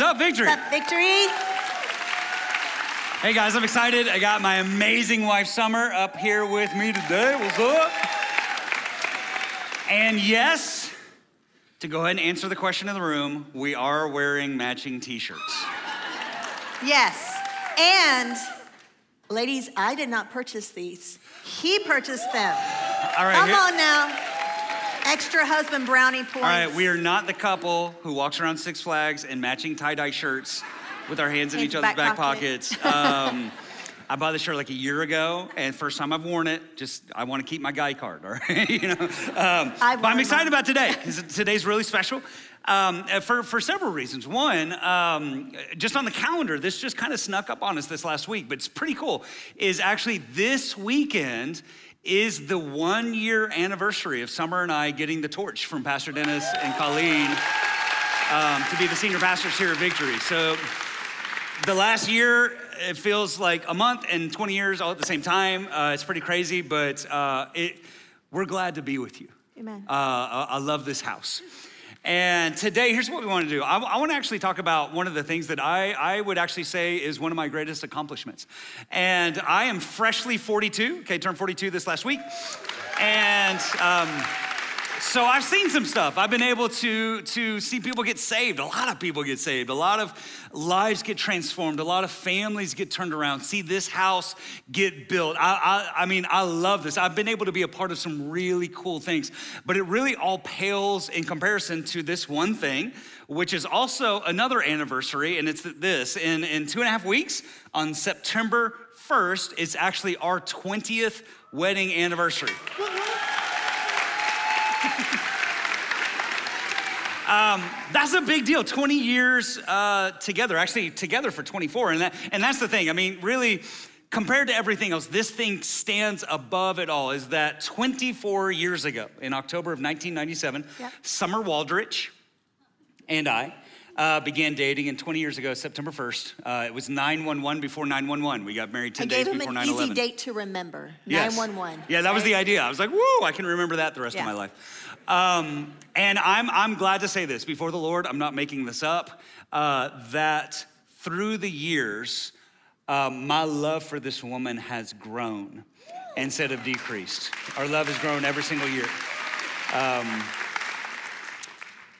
Is up, Victory? What's up, Victory? Hey guys, I'm excited. I got my amazing wife Summer up here with me today. What's up? And yes, to go ahead and answer the question in the room, we are wearing matching t-shirts. Yes. And ladies, I did not purchase these. He purchased them. All right. Come here- on now. Extra husband brownie points. All right, we are not the couple who walks around Six Flags in matching tie-dye shirts with our hands in each other's back back pocket. pockets. Um, I bought this shirt like a year ago, and first time I've worn it. Just I want to keep my guy card, all right? you know, um, but I'm excited about today because today's really special um, uh, for for several reasons. One, um, just on the calendar, this just kind of snuck up on us this last week, but it's pretty cool. Is actually this weekend is the one year anniversary of Summer and I getting the torch from Pastor Dennis and Colleen um, to be the senior pastors here at Victory. So the last year, it feels like a month and 20 years all at the same time. Uh, it's pretty crazy, but uh, it, we're glad to be with you. Amen. Uh, I I love this house. And today, here's what we want to do. I, want to actually talk about one of the things that I, I would actually say is one of my greatest accomplishments. And I am freshly 42, okay, turned 42 this last week. And um, so I've seen some stuff. I've been able to, to see people get saved. A lot of people get saved. A lot of lives get transformed. A lot of families get turned around. See this house get built. I, I, I mean, I love this. I've been able to be a part of some really cool things, but it really all pales in comparison to this one thing, which is also another anniversary, and it's this. In, in two and a half weeks, on September 1st, it's actually our 20th wedding anniversary. That's a big deal. 20 years uh, together, actually together for 24. And, that, and that's the thing. I mean, really, compared to everything else, this thing stands above it all. Is that 24 years ago, in October of 1997, Yep. Summer Waldrich and I uh, began dating. And 20 years ago, September 1st, uh, it was 911 before 911. We got married 10 I days gave him before an 9 easy date to remember. Yes. 911. Yeah, that was the idea. I was like, woo, I can remember that the rest of my life. Um, and I'm, I'm glad to say this before the Lord, I'm not making this up, uh, that through the years, uh, my love for this woman has grown instead of decreased. Our love has grown every single year. Um,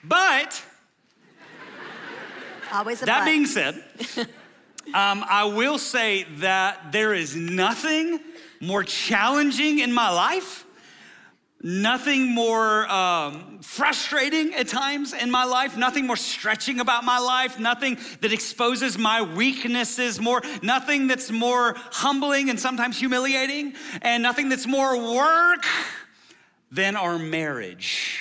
but Always a that but. being said, um, I will say that there is nothing more challenging in my life, nothing more um, frustrating at times in my life, nothing more stretching about my life, nothing that exposes my weaknesses more, nothing that's more humbling and sometimes humiliating, and nothing that's more work than our marriage.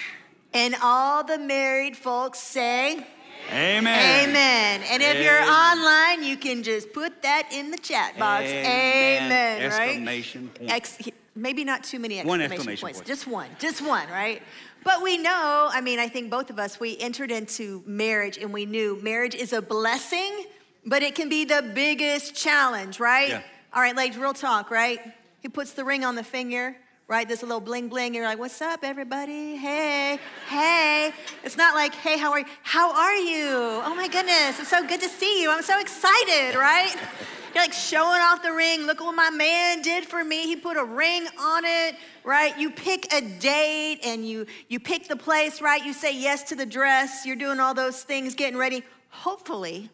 And all the married folks say, Amen. Amen. And if you're online, you can just put that in the chat box. Amen. right? Exclamation point. Ex- maybe not too many One exclamation, exclamation points. point. Just one. Just one, right? But we know, I mean, I think both of us, we entered into marriage and we knew marriage is a blessing, but it can be the biggest challenge, right? Yeah. All right, ladies, real talk, right? He puts the ring on the finger, right? This little bling bling. And you're like, what's up, everybody? Hey, hey. It's not like, hey, how are you? How are you? Oh my goodness, it's so good to see you. I'm so excited, right? You're like showing off the ring. Look what my man did for me. He put a ring on it, right? You pick a date and you you pick the place, right? You say yes to the dress. You're doing all those things, getting ready. Hopefully,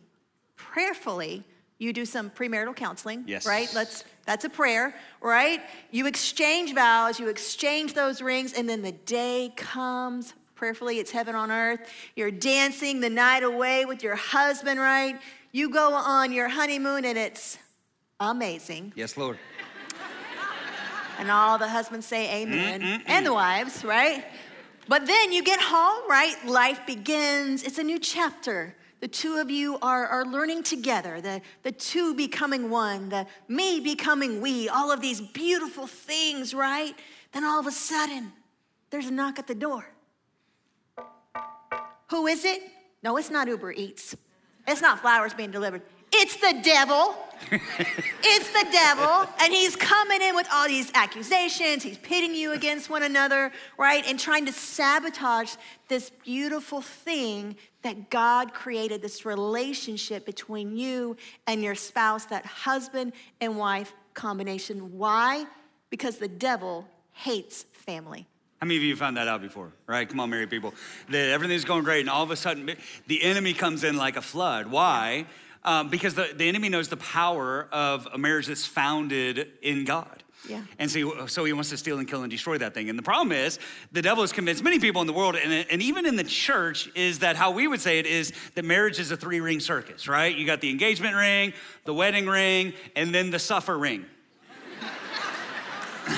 prayerfully, you do some premarital counseling, Yes. right? Let's that's a prayer, right? You exchange vows, you exchange those rings, and then the day comes. Prayerfully, it's heaven on earth. You're dancing the night away with your husband, right? You go on your honeymoon and it's amazing. Yes, Lord. And all the husbands say amen, and the wives, right? But then you get home, right? Life begins. It's a new chapter. The two of you are, are learning together, the, the two becoming one, the me becoming we, all of these beautiful things, right? Then all of a sudden, there's a knock at the door. Who is it? No, it's not Uber Eats. It's not flowers being delivered. It's the devil. it's the devil. And he's coming in with all these accusations. He's pitting you against one another, right? And trying to sabotage this beautiful thing that God created this relationship between you and your spouse, that husband and wife combination. Why? Because the devil hates family. How many of you found that out before? Right? Come on, married people. That everything's going great, and all of a sudden, the enemy comes in like a flood. Why? Um, because the, the enemy knows the power of a marriage that's founded in God. Yeah. And so, so he wants to steal and kill and destroy that thing. And the problem is, the devil has convinced many people in the world, and, and even in the church, is that how we would say it is that marriage is a three ring circus, right? You got the engagement ring, the wedding ring, and then the suffer ring.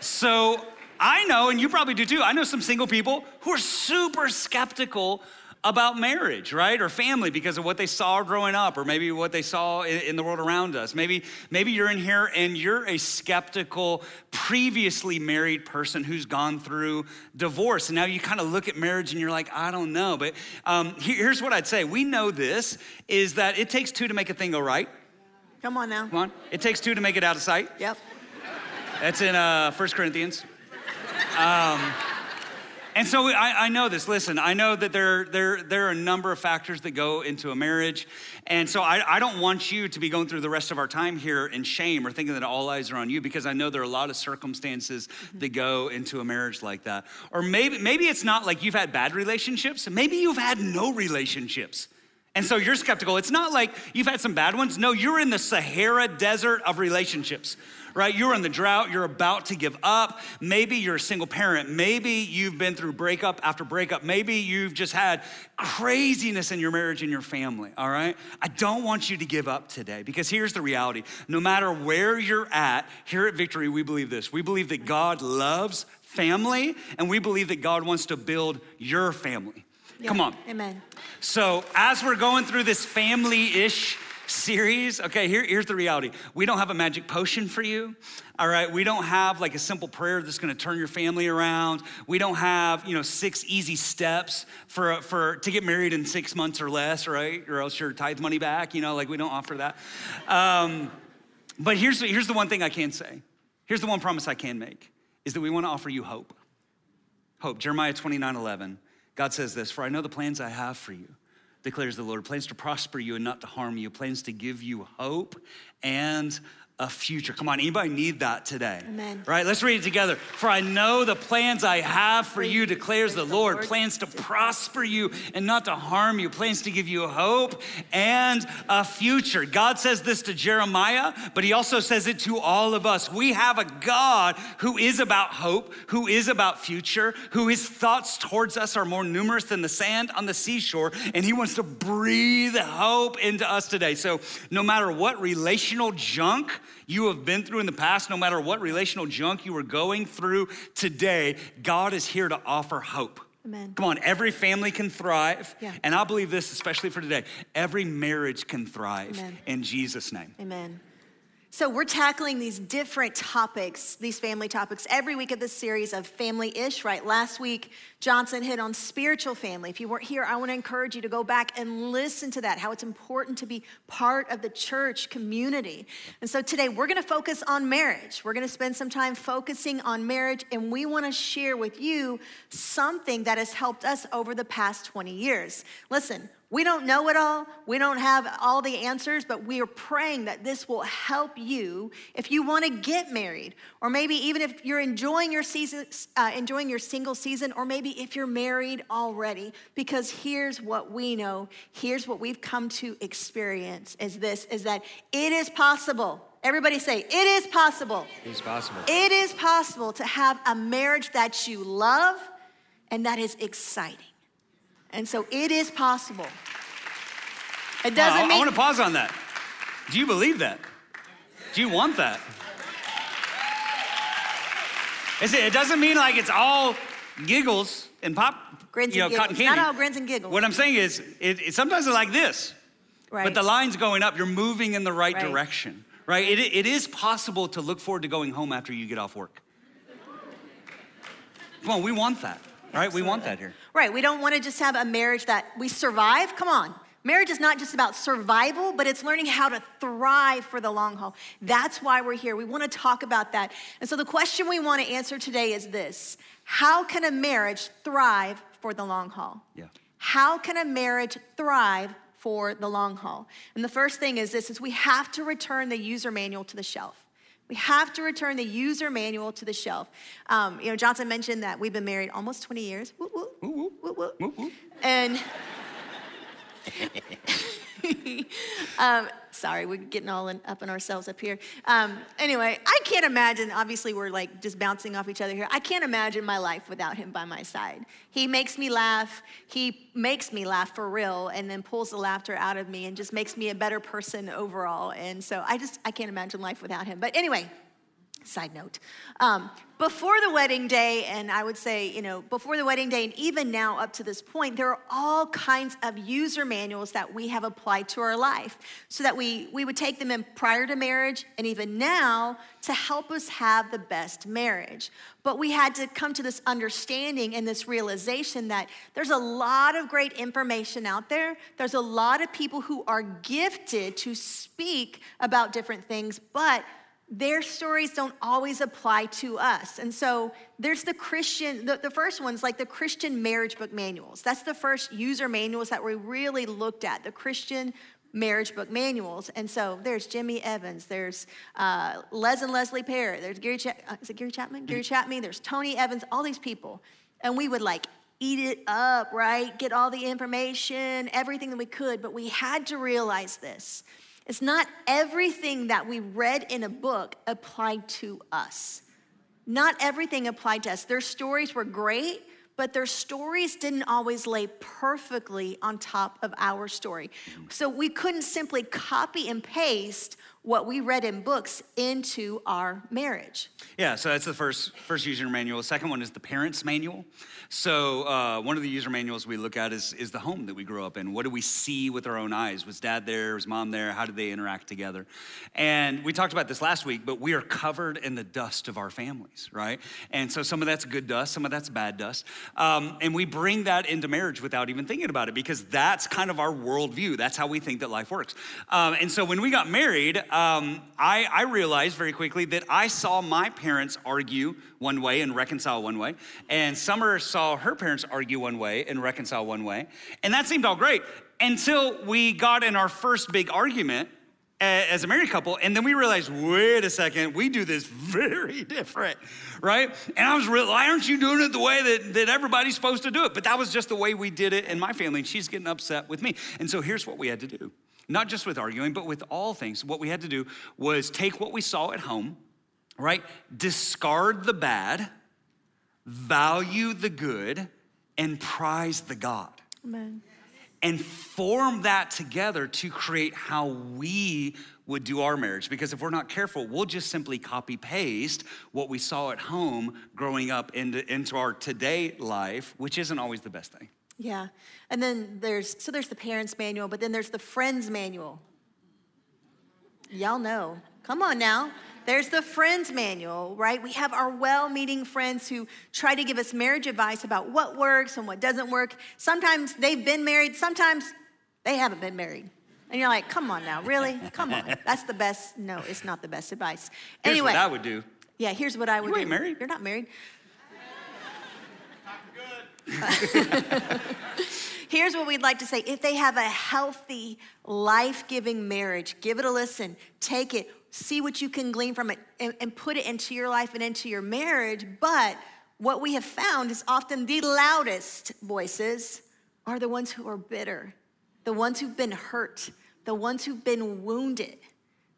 so I know, and you probably do too, I know some single people who are super skeptical about marriage, right? Or family because of what they saw growing up, or maybe what they saw in, in, the world around us. Maybe, maybe you're in here and you're a skeptical, previously married person who's gone through divorce. And now you kind of look at marriage and you're like, I don't know. But um, here's what I'd say we know this is that it takes two to make a thing go right. Come on now. Come on. It takes two to make it out of sight. Yep. That's in uh, 1 Corinthians. Um, and so I, I, know this. Listen, I know that there, there, there are a number of factors that go into a marriage. And so I, I don't want you to be going through the rest of our time here in shame or thinking that all eyes are on you because I know there are a lot of circumstances that go into a marriage like that. Or maybe, maybe it's not like you've had bad relationships, maybe you've had no relationships. And so you're skeptical. It's not like you've had some bad ones. No, you're in the Sahara desert of relationships right? You're in the drought, you're about to give up. Maybe you're a single parent. Maybe you've been through breakup after breakup. Maybe you've just had craziness in your marriage and your family, all right? I don't want you to give up today because here's the reality no matter where you're at, here at Victory, we believe this. We believe that God loves family and we believe that God wants to build your family. Yeah. Come on. Amen. So, as we're going through this family ish series. Okay, here, here's the reality we don't have a magic potion for you. All right, we don't have like a simple prayer that's gonna turn your family around. We don't have, you know, six easy steps for, for to get married in six months or less, right? Or else your tithe money back, you know, like we don't offer that. Um, but here's, here's the one thing I can say. Here's the one promise I can make is that we wanna offer you hope. Hope. Jeremiah 29 11. God says this, for I know the plans I have for you declares the Lord. Plans to prosper you and not to harm you, plans to give you hope and a future. Come on, anybody need that today? Amen. Right? Let's read it together. For I know the plans I have for you, declares the Lord. Plans to prosper you and not to harm you. Plans to give you hope and a future. God says this to Jeremiah, but he also says it to all of us. We have a God who is about hope, who is about future, who his thoughts towards us are more numerous than the sand on the seashore, and he wants to breathe hope into us today. So no matter what relational junk, you have been through in the past, no matter what relational junk you are going through today, God is here to offer hope. Amen. Come on, every family can thrive. Yeah. And I believe this, especially for today. Every marriage can thrive Amen. in Jesus' name. Amen. So, we're tackling these different topics, these family topics, every week of this series of family ish, right? Last week, Johnson hit on spiritual family. If you weren't here, I want to encourage you to go back and listen to that, how it's important to be part of the church community. And so, today, we're going to focus on marriage. We're going to spend some time focusing on marriage, and we want to share with you something that has helped us over the past 20 years. Listen, we don't know it all. We don't have all the answers, but we are praying that this will help you if you want to get married, or maybe even if you're enjoying your season, uh, enjoying your single season, or maybe if you're married already. Because here's what we know. Here's what we've come to experience: is this is that it is possible. Everybody say, it is possible. It is possible. It is possible to have a marriage that you love and that is exciting. And so it is possible. It doesn't mean. I want to pause on that. Do you believe that? Do you want that? Is it, it doesn't mean like it's all giggles and pop, grins you know, and giggles. cotton candy. Not all grins and giggles. What I'm saying is, it, it sometimes it's like this, right. but the line's going up. You're moving in the right, right. direction, right? It, it is possible to look forward to going home after you get off work. Come on, we want that, right? Absolutely. We want that here. Right. We don't want to just have a marriage that we survive. Come on. Marriage is not just about survival, but it's learning how to thrive for the long haul. That's why we're here. We want to talk about that. And so the question we want to answer today is this How can a marriage thrive for the long haul. Yeah. How can a marriage thrive for the long haul? And the first thing is this is we have to return the user manual to the shelf. We have to return the user manual to the shelf. Um, you know, Johnson mentioned that we've been married almost 20 years. Woo, woo, woo, woo, woo. And um, sorry, we're getting all in, up in ourselves up here. Um, anyway, I can't imagine, obviously, we're like just bouncing off each other here. I can't imagine my life without him by my side. He makes me laugh. He makes me laugh for real and then pulls the laughter out of me and just makes me a better person overall. And so I just, I can't imagine life without him. But anyway, Side note. Um, before the wedding day, and I would say, you know, before the wedding day, and even now up to this point, there are all kinds of user manuals that we have applied to our life so that we, we would take them in prior to marriage and even now to help us have the best marriage. But we had to come to this understanding and this realization that there's a lot of great information out there. There's a lot of people who are gifted to speak about different things, but their stories don't always apply to us. And so there's the Christian, the, the first one's like the Christian marriage book manuals. That's the first user manuals that we really looked at, the Christian marriage book manuals. And so there's Jimmy Evans, there's uh, Les and Leslie Parrott, there's Gary, Ch- uh, is it Gary Chapman? Gary Chapman, there's Tony Evans, all these people. And we would like eat it up, right? Get all the information, everything that we could, but we had to realize this it's not everything that we read in a book applied to us. Not everything applied to us. Their stories were great, but their stories didn't always lay perfectly on top of our story. So we couldn't simply copy and paste what we read in books into our marriage. Yeah, so that's the first first user manual. The Second one is the parents manual. So uh, one of the user manuals we look at is is the home that we grew up in. What do we see with our own eyes? Was dad there? Was mom there? How did they interact together? And we talked about this last week, but we are covered in the dust of our families, right? And so some of that's good dust, some of that's bad dust, um, and we bring that into marriage without even thinking about it because that's kind of our worldview. That's how we think that life works. Um, and so when we got married um, I, I realized very quickly that I saw my parents argue one way and reconcile one way, and Summer saw her parents argue one way and reconcile one way. And that seemed all great until we got in our first big argument as a married couple, and then we realized, wait a second, we do this very different, right? And I was real, why aren't you doing it the way that, that everybody's supposed to do it? But that was just the way we did it in my family, and she's getting upset with me. And so here's what we had to do not just with arguing, but with all things. What we had to do was take what we saw at home, right? Discard the bad, value the good, and prize the God. Amen. And form that together to create how we would do our marriage. Because if we're not careful, we'll just simply copy paste what we saw at home growing up into, into our today life, which isn't always the best thing. Yeah. And then there's, so there's the parents' manual, but then there's the friends' manual. Y'all know. Come on now. There's the friends manual, right? We have our well meaning friends who try to give us marriage advice about what works and what doesn't work. Sometimes they've been married, sometimes they haven't been married. And you're like, come on now, really? Come on. That's the best. No, it's not the best advice. Here's anyway, what I would do. Yeah, here's what I would you do. ain't married? You're not married. Good. Here's what we'd like to say if they have a healthy, life giving marriage, give it a listen, take it, see what you can glean from it, and, and, put it into your life and into your marriage. But what we have found is often the loudest voices are the ones who are bitter, the ones who've been hurt, the ones who've been wounded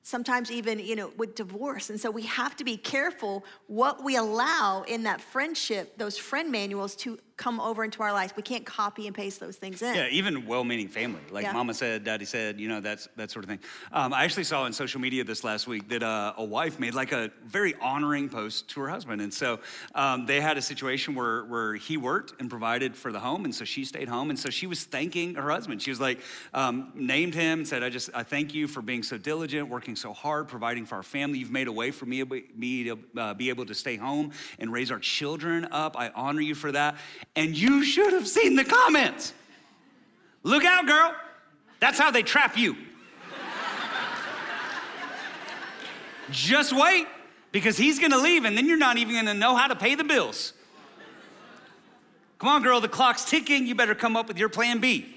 sometimes even you know with divorce and so we have to be careful what we allow in that friendship those friend manuals to come over into our lives we can't copy and paste those things in yeah even well-meaning family like yeah. mama said daddy said you know that's that sort of thing um, i actually saw on social media this last week that uh, a wife made like a very honoring post to her husband and so um, they had a situation where where he worked and provided for the home and so she stayed home and so she was thanking her husband she was like um, named him and said i just i thank you for being so diligent working so hard, providing for our family. You've made a way for me, me to uh, be able to stay home and raise our children up. I honor you for that. And you should have seen the comments. Look out, girl. That's how they trap you. Just wait, because he's gonna leave, and then you're not even gonna know how to pay the bills. Come on, girl, the clock's ticking. You better come up with your plan B.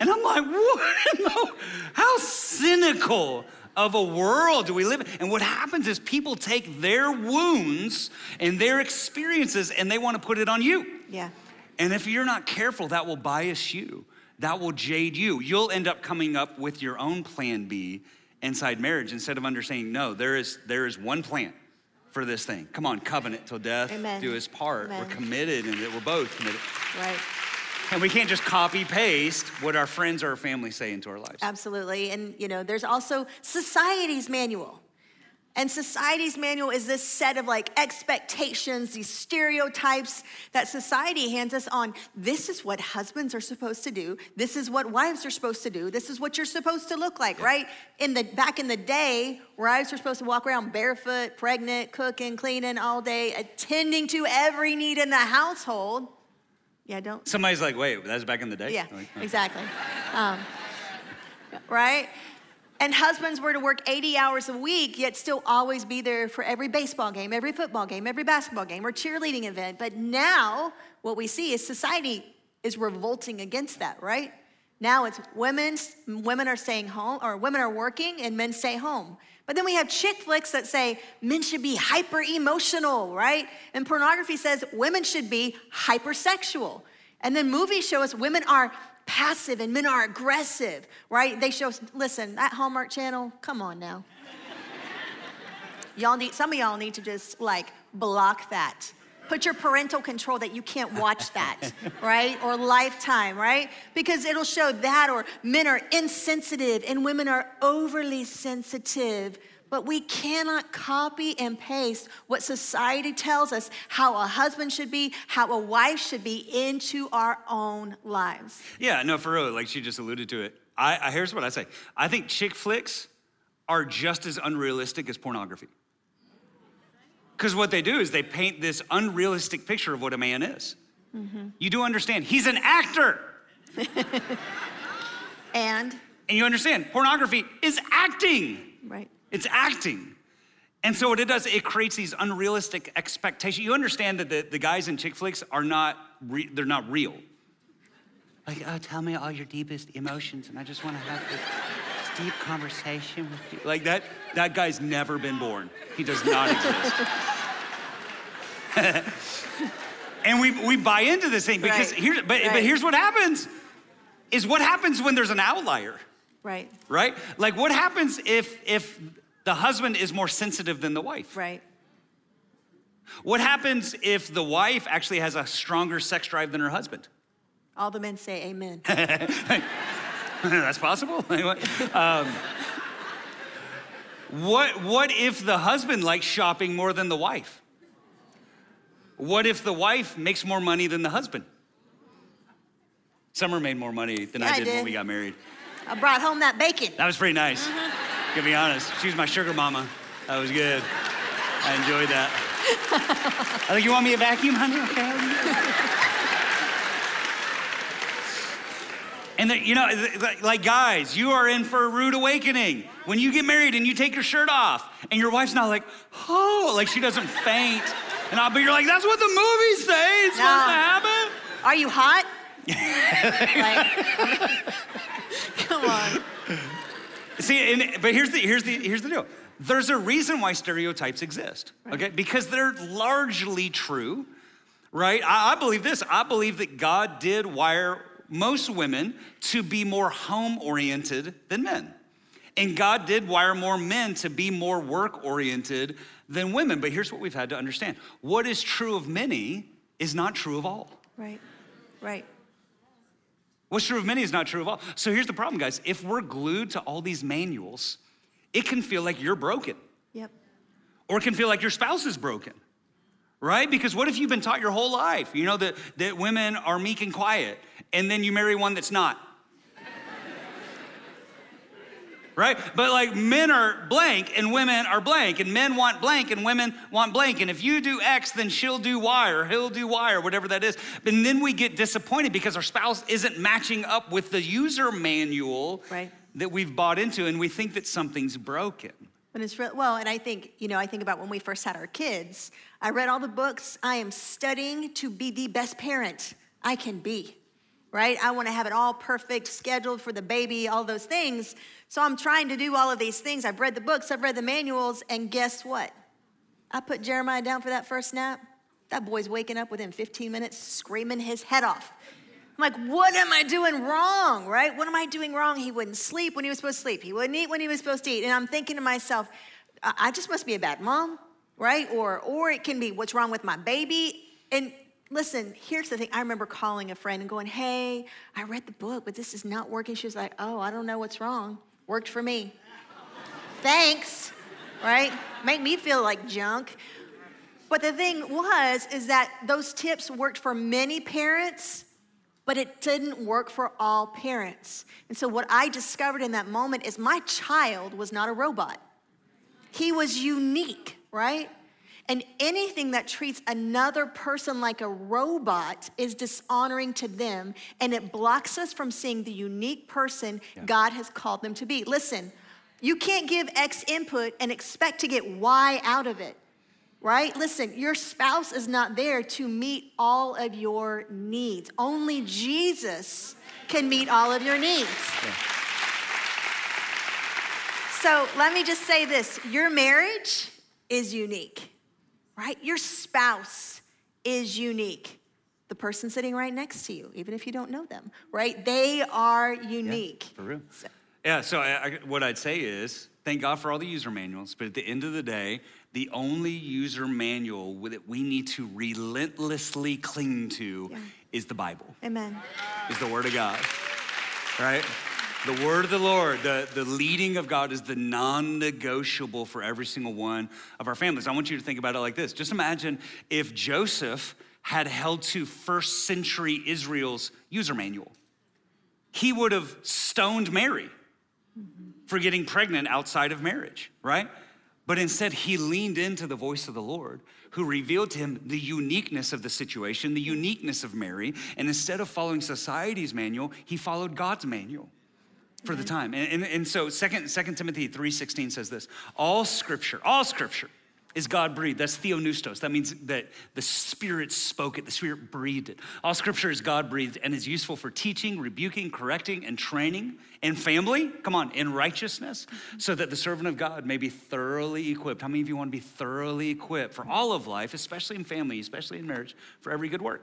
And I'm like, what? How cynical of a world do we live in? And what happens is people take their wounds and their experiences and they want to put it on you. Yeah. And if you're not careful, that will bias you, that will jade you. You'll end up coming up with your own plan B inside marriage instead of understanding, no, there is, there is one plan for this thing. Come on, covenant till death Amen. do his part. Amen. We're committed and that we're both committed. Right. And we can't just copy paste what our friends or our family say into our lives. Absolutely. And, you know, there's also society's manual. And society's manual is this set of like expectations, these stereotypes that society hands us on. This is what husbands are supposed to do. This is what wives are supposed to do. This is what you're supposed to look like, right? In the back in the day, wives were supposed to walk around barefoot, pregnant, cooking, cleaning all day, attending to every need in the household. Yeah, don't Somebody's like, wait, that's back in the day? yeah, Like, uh, exactly. Um, right? And husbands were to work 80 hours a week, yet still always be there for every baseball game, every football game, every basketball game, or cheerleading event. But now, what we see is society is revolting against that, right? Now it's women's, women are staying home, or women are working and men stay home. But then we have chick flicks that say men should be hyper emotional, right? And pornography says women should be hypersexual. And then movies show us women are passive and men are aggressive, right? They show listen, that Hallmark channel, come on now. y'all need, some of y'all need to just like block that. Put your parental control that you can't watch that, right? Or lifetime, right? Because it'll show that, or men are insensitive and women are overly sensitive. But we cannot copy and paste what society tells us how a husband should be, how a wife should be into our own lives. Yeah, no, for real. Like she just alluded to it. I, I here's what I say. I think chick flicks are just as unrealistic as pornography. Because what they do is they paint this unrealistic picture of what a man is. Mm-hmm. You do understand, he's an actor. And, And you understand, pornography is acting. right, It's acting. And so what it does, it creates these unrealistic expectations. You understand that the, the guys in chick flicks are not, re- they're not real. Like, oh, tell me all your deepest emotions, and I just want to have this, this deep conversation with you. Like that, that guy's never been born. He does not exist. and we, we buy into this thing because Right. here's, but, but here's what happens, is what happens when there's an outlier right, right? Like what happens if if the husband is more sensitive than the wife? right. What happens if the wife actually has a stronger sex drive than her husband? All the men say amen. That's possible. What? Um, what what if the husband likes shopping more than the wife? What if the wife makes more money than the husband? Summer made more money than Yeah, I I did, when we got married. I brought home that bacon. That was pretty nice. Mm-hmm. To be honest, she was my sugar mama. That was good. I enjoyed that. I think you want me a vacuum, honey? Okay. And the, you know, like- like guys, you are in for a rude awakening when you get married and you take your shirt off, and your wife's not like, oh, like she doesn't faint, and but you're like, that's what the movies say. It's supposed to happen. Are you hot? Like, come on. See, and, but here's the, here's, the, here's the deal. There's a reason why stereotypes exist, okay? Because they're largely true, right? I, I believe this. I believe that God did wire most women to be more home oriented than men. And God did wire more men to be more work oriented than women. But here's what we've had to understand what is true of many is not true of all. Right, right. What's true of many is not true of all. So here's the problem, guys. If we're glued to all these manuals, it can feel like you're broken, Yep. or it can feel like your spouse is broken, right? Because what if you've been taught your whole life, you know, that, that women are meek and quiet, and then you marry one that's not? Right? But like men are blank and women are blank, and men want blank and women want blank. And if you do X, then she'll do Y or he'll do Y or whatever that is. And then we get disappointed because our spouse isn't matching up with the user manual Right. that we've bought into, and we think that something's broken. And it's real, well, and I think, you know, I think about when we first had our kids. I read all the books. I am studying to be the best parent I can be, right? I want to have it all perfect, scheduled for the baby, all those things. So I'm trying to do all of these things. I've read the books, I've read the manuals, and guess what? I put Jeremiah down for that first nap. That boy's waking up within 15 minutes, screaming his head off. I'm like, what am I doing wrong, right? What am I doing wrong? He wouldn't sleep when he was supposed to sleep. He wouldn't eat when he was supposed to eat. And I'm thinking to myself, I just must be a bad mom, right? Or, or it can be what's wrong with my baby. And listen, here's the thing. I remember calling a friend and going, hey, I read the book, but this is not working. She was like, oh, I don't know what's wrong. Worked for me. Thanks, right? Make me feel like junk. But the thing was, is that those tips worked for many parents but it didn't work for all parents. And so, what I discovered in that moment is my child was not a robot, he was unique, right? And anything that treats another person like a robot is dishonoring to them, and it blocks us from seeing the unique person yeah. God has called them to be. Listen, you can't give X input and expect to get Y out of it right? Listen, your spouse is not there to meet all of your needs. Only Jesus can meet all of your needs. Yeah. So let me just say this your marriage is unique, right? Your spouse is unique. The person sitting right next to you, even if you don't know them, right? They are unique. Yeah, for real. So, yeah, so I, I, what I'd say is thank God for all the user manuals, but at the end of the day, the only user manual that we need to relentlessly cling to yeah. is the Bible. Amen. Is the Word of God, right? The word of the Lord, the, the leading of God is the non negotiable for every single one of our families. I want you to think about it like this. Just imagine if Joseph had held to first century Israel's user manual, he would have stoned Mary for getting pregnant outside of marriage, right? But instead, he leaned into the voice of the Lord, who revealed to him the uniqueness of the situation, the uniqueness of Mary. And instead of following society's manual, he followed God's manual for the mm-hmm. time. And, and, and so 2, 2 Timothy 3.16 says this, all scripture, all scripture is God breathed. That's theopneustos. That means that the Spirit spoke it, the Spirit breathed it. All scripture is God breathed and is useful for teaching, rebuking, correcting, and training in family, come on, in righteousness, mm-hmm. so that the servant of God may be thoroughly equipped. How many of you want to be thoroughly equipped for all of life, especially in family, especially in marriage, for every good work?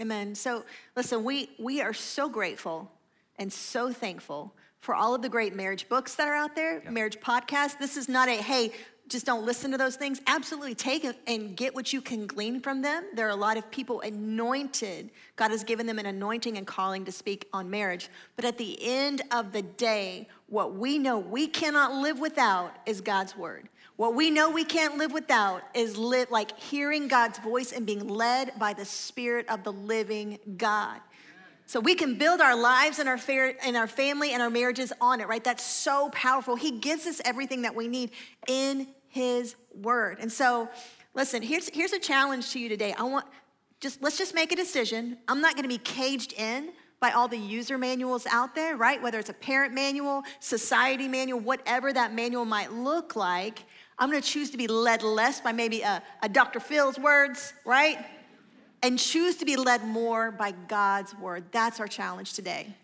Amen. So listen, we we are so grateful and so thankful for all of the great marriage books that are out there, yep. marriage podcasts. This is not a, hey, just don't listen to those things. Absolutely take it and get what you can glean from them. There are a lot of people anointed. God has given them an anointing and calling to speak on marriage. But at the end of the day, what we know we cannot live without is God's word. What we know we can't live without is live like hearing God's voice and being led by the Spirit of the living God. So we can build our lives and our, and our family and our marriages on it, right? That's so powerful. He gives us everything that we need in his word. And so, listen, here's, here's a challenge to you today. I want just let's just make a decision. I'm not to be caged in by all the user manuals out there, right? Whether it's a parent manual, society manual, whatever that manual might look like. I'm to choose to be led less by maybe a, a Dr. Phil's words, right? And choose to be led more by God's word. That's our challenge today.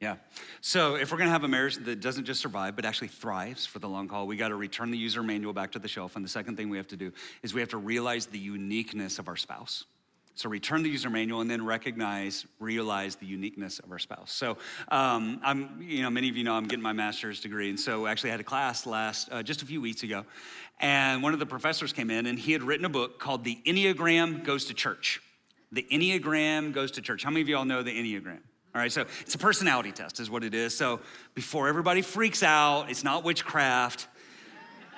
Yeah. So if we're going to have a marriage that doesn't just survive, but actually thrives for the long haul, we got to return the user manual back to the shelf. And the second thing we have to do is we have to realize the uniqueness of our spouse. So return the user manual and then recognize, realize the uniqueness of our spouse. So um, I'm, you know, many of you know I'm getting my master's degree, and so actually I had a class last uh, just a few weeks ago, and one of the professors came in and he had written a book called "The Enneagram Goes to Church." The Enneagram Goes to Church. How many of you all know the Enneagram? All right, so it's a personality test, is what it is. So before everybody freaks out, it's not witchcraft.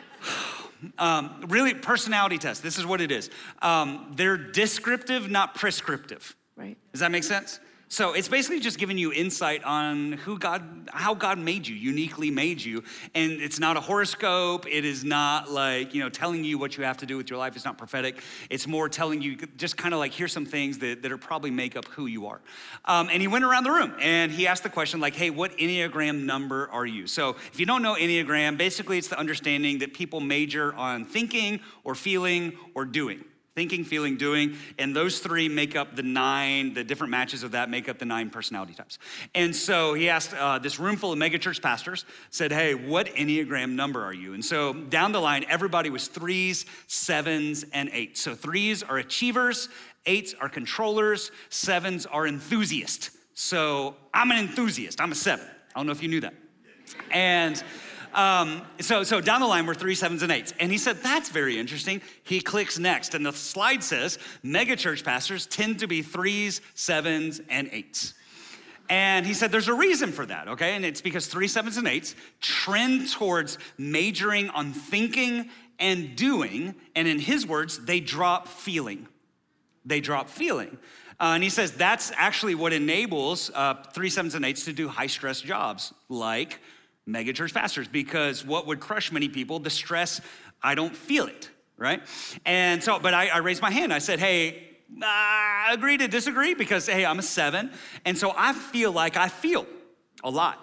um, really, personality test. This is what it is. Um, they're descriptive, not prescriptive. Right. Does that make sense? So it's basically just giving you insight on who God, how God made you, uniquely made you. And it's not a horoscope. It is not like, you know, telling you what you have to do with your life. It's not prophetic. It's more telling you just kind of like, here's some things that, that are probably make up who you are. Um, and he went around the room and he asked the question like, hey, what Enneagram number are you? So if you don't know Enneagram, basically it's the understanding that people major on thinking or feeling or doing thinking, feeling, doing. And those three make up the nine, the different matches of that make up the nine personality types. And so he asked uh, this room full of megachurch pastors, said, Hey, what Enneagram number are you? And so down the line, everybody was threes, sevens, and eights. So threes are achievers, eights are controllers, sevens are enthusiasts. So I'm an enthusiast, I'm a seven. I don't know if you knew that. And um, so, so down the line, we're three sevens and eights. And he said, that's very interesting. He clicks next, and the slide says, megachurch pastors tend to be threes, sevens, and eights. And he said there's a reason for that, okay? And it's because three, sevens, and eights trend towards majoring on thinking and doing. And in his words, they drop feeling. They drop feeling. Uh, and he says that's actually what enables uh, three, sevens, and eights to do high stress jobs like megachurch pastors because what would crush many people, the stress, I don't feel it, right? And so, but I, I raised my hand. I said, hey, I agree to disagree because, hey, I'm a seven. And so I feel like I feel a lot.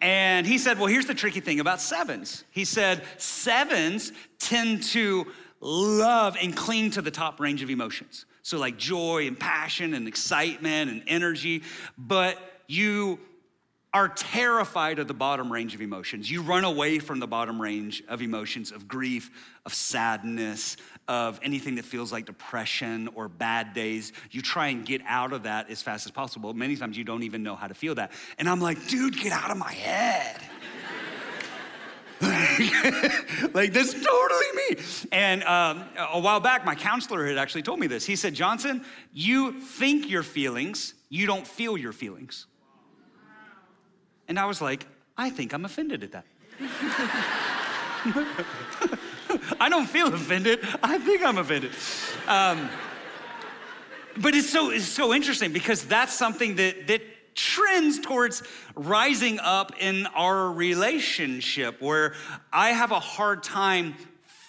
And he said, well, here's the tricky thing about sevens. He said, sevens tend to love and cling to the top range of emotions. So, like joy and passion and excitement and energy, but you are terrified of the bottom range of emotions. You run away from the bottom range of emotions of grief, of sadness, of anything that feels like depression or bad days. You try and get out of that as fast as possible. Many times you don't even know how to feel that. And I'm like, dude, get out of my head. like, this is totally me. And um, a while back, my counselor had actually told me this. He said, Johnson, you think your feelings, you don't feel your feelings. And I was like, I think I'm offended at that. I don't feel offended. I think I'm offended. Um, but it's so, it's so interesting because that's something that, that trends towards rising up in our relationship where I have a hard time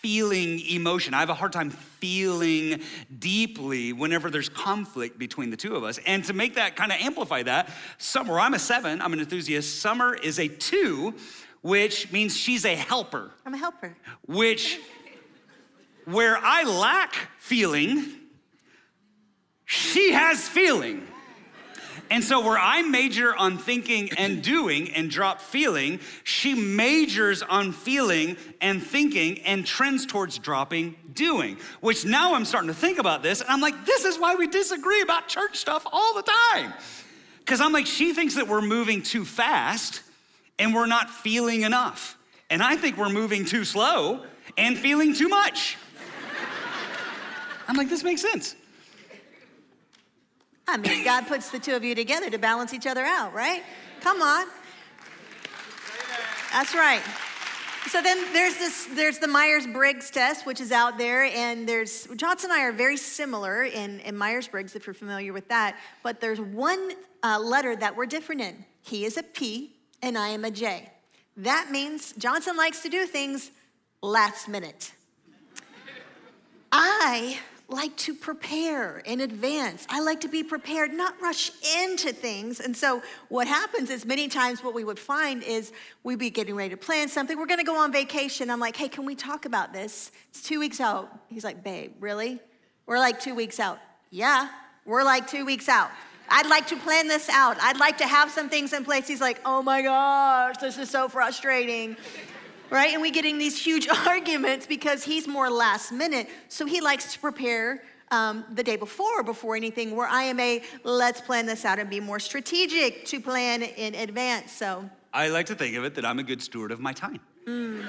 feeling emotion. I have a hard time feeling deeply whenever there's conflict between the two of us. And to make that kind of amplify that, Summer, I'm a seven, I'm an enthusiast. Summer is a two, which means she's a helper. I'm a helper. Which, where I lack feeling, she has feeling. And so, where I major on thinking and doing and drop feeling, she majors on feeling and thinking and trends towards dropping doing. Which now I'm starting to think about this, and I'm like, this is why we disagree about church stuff all the time. Because I'm like, she thinks that we're moving too fast and we're not feeling enough. And I think we're moving too slow and feeling too much. I'm like, this makes sense. I mean, God puts the two of you together to balance each other out, right? Come on. That's right. So then there's this, there's the Myers-Briggs test, which is out there, and there's, Johnson and I are very similar in, in Myers-Briggs, if you're familiar with that, but there's one uh, letter that we're different in. He is a P, and I am a J. That means Johnson likes to do things last minute. I like to prepare in advance. I like to be prepared, not rush into things. And so, what happens is many times what we would find is we'd be getting ready to plan something. We're gonna go on vacation. I'm like, hey, can we talk about this? It's two weeks out. He's like, babe, really? We're like two weeks out. Yeah, we're like two weeks out. I'd like to plan this out. I'd like to have some things in place. He's like, oh my gosh, this is so frustrating right? And we get in these huge arguments because he's more last minute. So he likes to prepare um, the day before, before anything, where I am a let's plan this out and be more strategic to plan in advance. So I like to think of it that I'm a good steward of my time. Mm.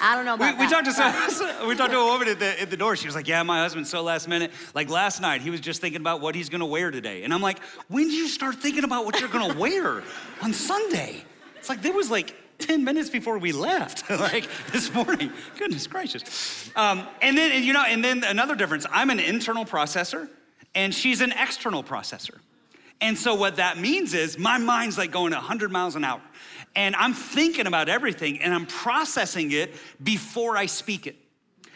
I don't know about we, we. Talked to some, we talked to a woman at the, at the door. She was like, Yeah, my husband's so last minute. Like last night, he was just thinking about what he's gonna wear today. And I'm like, When did you start thinking about what you're gonna wear on Sunday? It's like there was like 10 minutes before we left, like this morning. Goodness gracious. Um, and then, you know, and then another difference I'm an internal processor, and she's an external processor. And so what that means is my mind's like going 100 miles an hour. And I'm thinking about everything and I'm processing it before I speak it.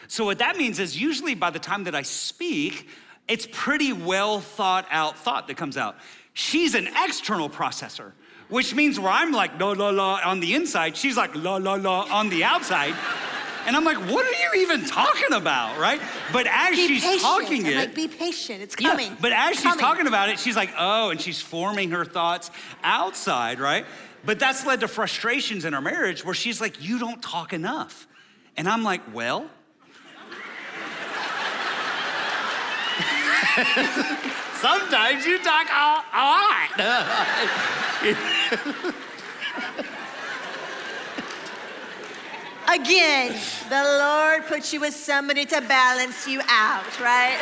So what that means is usually by the time that I speak, it's pretty well thought out thought that comes out. She's an external processor, which means where I'm like la la la on the inside, she's like la la la on the outside. And I'm like, what are you even talking about, right? But as Be she's patient. talking I'm it, like, be patient. It's coming. yeah, but as It's she's coming. talking about it, she's like, oh, and she's forming her thoughts outside, right? But that's led to frustrations in our marriage where she's like, you don't talk enough. And I'm like, well, sometimes you talk a, a lot. Again, the Lord puts you with somebody to balance you out, right?